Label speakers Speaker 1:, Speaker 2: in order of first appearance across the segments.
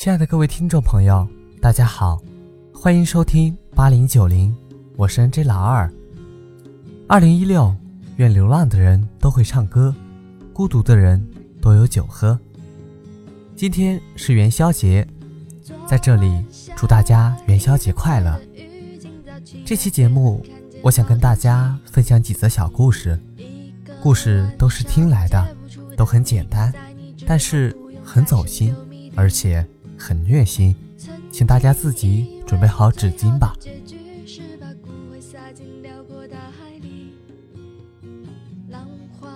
Speaker 1: 亲爱的各位听众朋友，大家好，欢迎收听八零九零，我是 N J 老二。二零一六，愿流浪的人都会唱歌，孤独的人都有酒喝。今天是元宵节，在这里祝大家元宵节快乐。这期节目，我想跟大家分享几则小故事，故事都是听来的，都很简单，但是很走心，而且。很虐心，请大家自己准备好纸巾吧。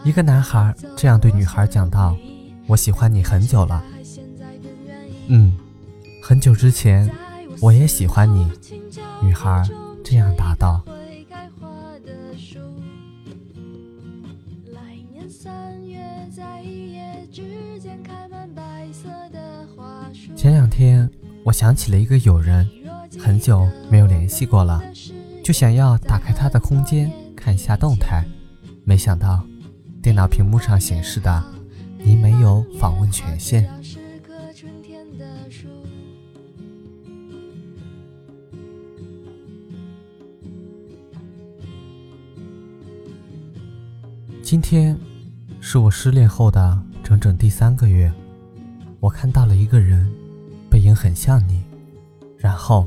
Speaker 1: 一个男孩这样对女孩讲道：“我喜欢你很久了。”嗯，很久之前我也喜欢你。女孩这样答道。前想起了一个友人，很久没有联系过了，就想要打开他的空间看一下动态，没想到电脑屏幕上显示的“你没有访问权限”。今天是我失恋后的整整第三个月，我看到了一个人。背影很像你，然后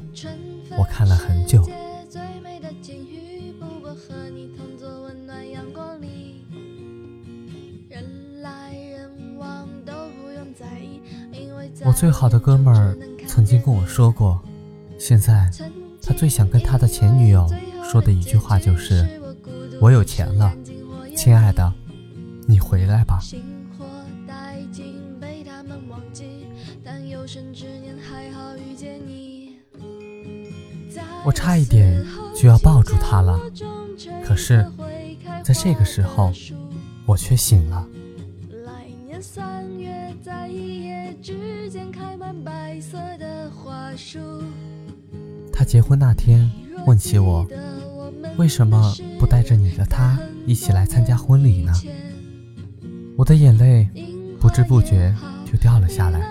Speaker 1: 我看了很久。我最好的哥们儿曾经跟我说过，现在他最想跟他的前女友说的一句话就是：“我有钱了，亲爱的，你回来吧。”我差一点就要抱住他了，可是，在这个时候，我却醒了。他结婚那天问起我，为什么不带着你的他一起来参加婚礼呢？我的眼泪不知不觉就掉了下来，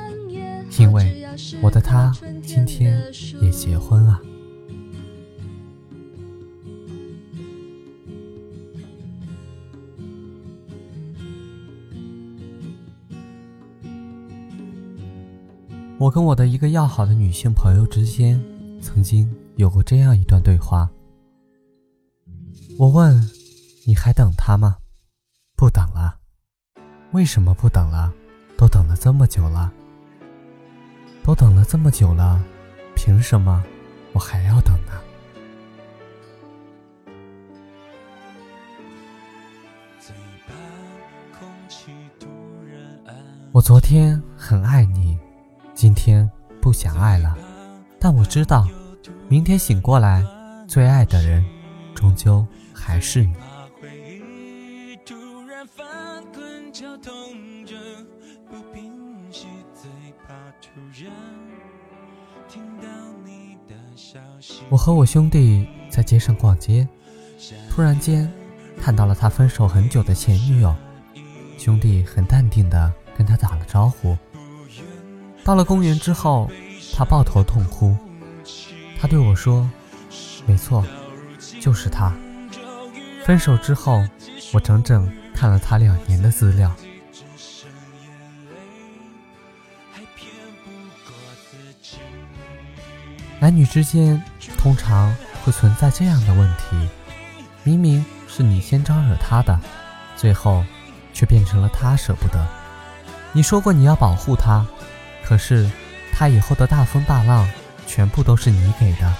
Speaker 1: 因为我的他今天也结婚了。我跟我的一个要好的女性朋友之间，曾经有过这样一段对话。我问：“你还等他吗？”“不等了。”“为什么不等了？都等了这么久了。”“都等了这么久了，凭什么我还要等呢？”我昨天很爱你。今天不想爱了，但我知道，明天醒过来，最爱的人，终究还是你。我和我兄弟在街上逛街，突然间看到了他分手很久的前女友，兄弟很淡定的跟他打了招呼。到了公园之后，他抱头痛哭。他对我说：“没错，就是他。”分手之后，我整整看了他两年的资料。男女之间通常会存在这样的问题：明明是你先招惹他的，最后却变成了他舍不得。你说过你要保护他。可是，他以后的大风大浪，全部都是你给的。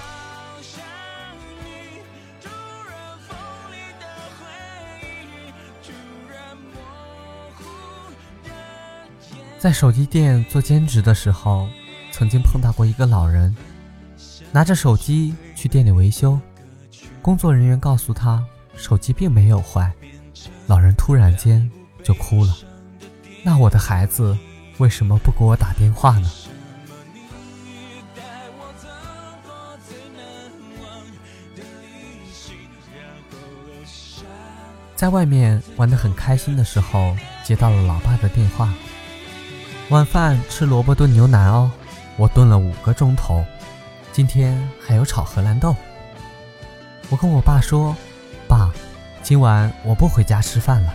Speaker 1: 在手机店做兼职的时候，曾经碰到过一个老人，拿着手机去店里维修，工作人员告诉他手机并没有坏，老人突然间就哭了。那我的孩子。为什么不给我打电话呢？在外面玩得很开心的时候，接到了老爸的电话。晚饭吃萝卜炖牛腩哦，我炖了五个钟头，今天还有炒荷兰豆。我跟我爸说：“爸，今晚我不回家吃饭了。”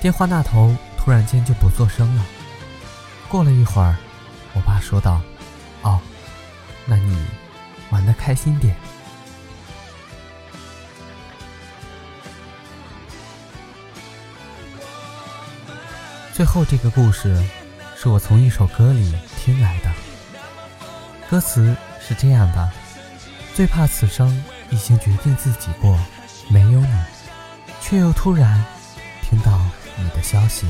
Speaker 1: 电话那头突然间就不作声了。过了一会儿，我爸说道：“哦，那你玩的开心点。”最后这个故事是我从一首歌里听来的，歌词是这样的：最怕此生已经决定自己过，没有你，却又突然听到你的消息。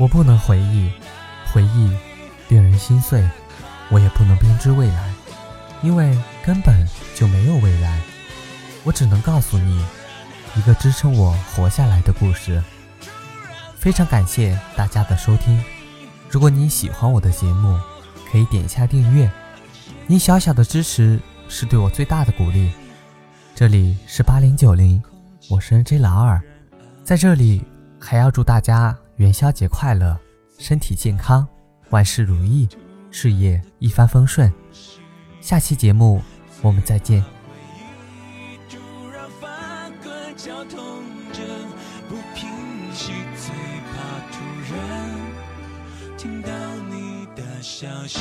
Speaker 1: 我不能回忆，回忆令人心碎；我也不能编织未来，因为根本就没有未来。我只能告诉你一个支撑我活下来的故事。非常感谢大家的收听。如果你喜欢我的节目，可以点一下订阅。你小小的支持是对我最大的鼓励。这里是八零九零，我是 N J 老二，在这里还要祝大家元宵节快乐，身体健康，万事如意，事业一帆风顺。下期节目我们再见。听到你的消息。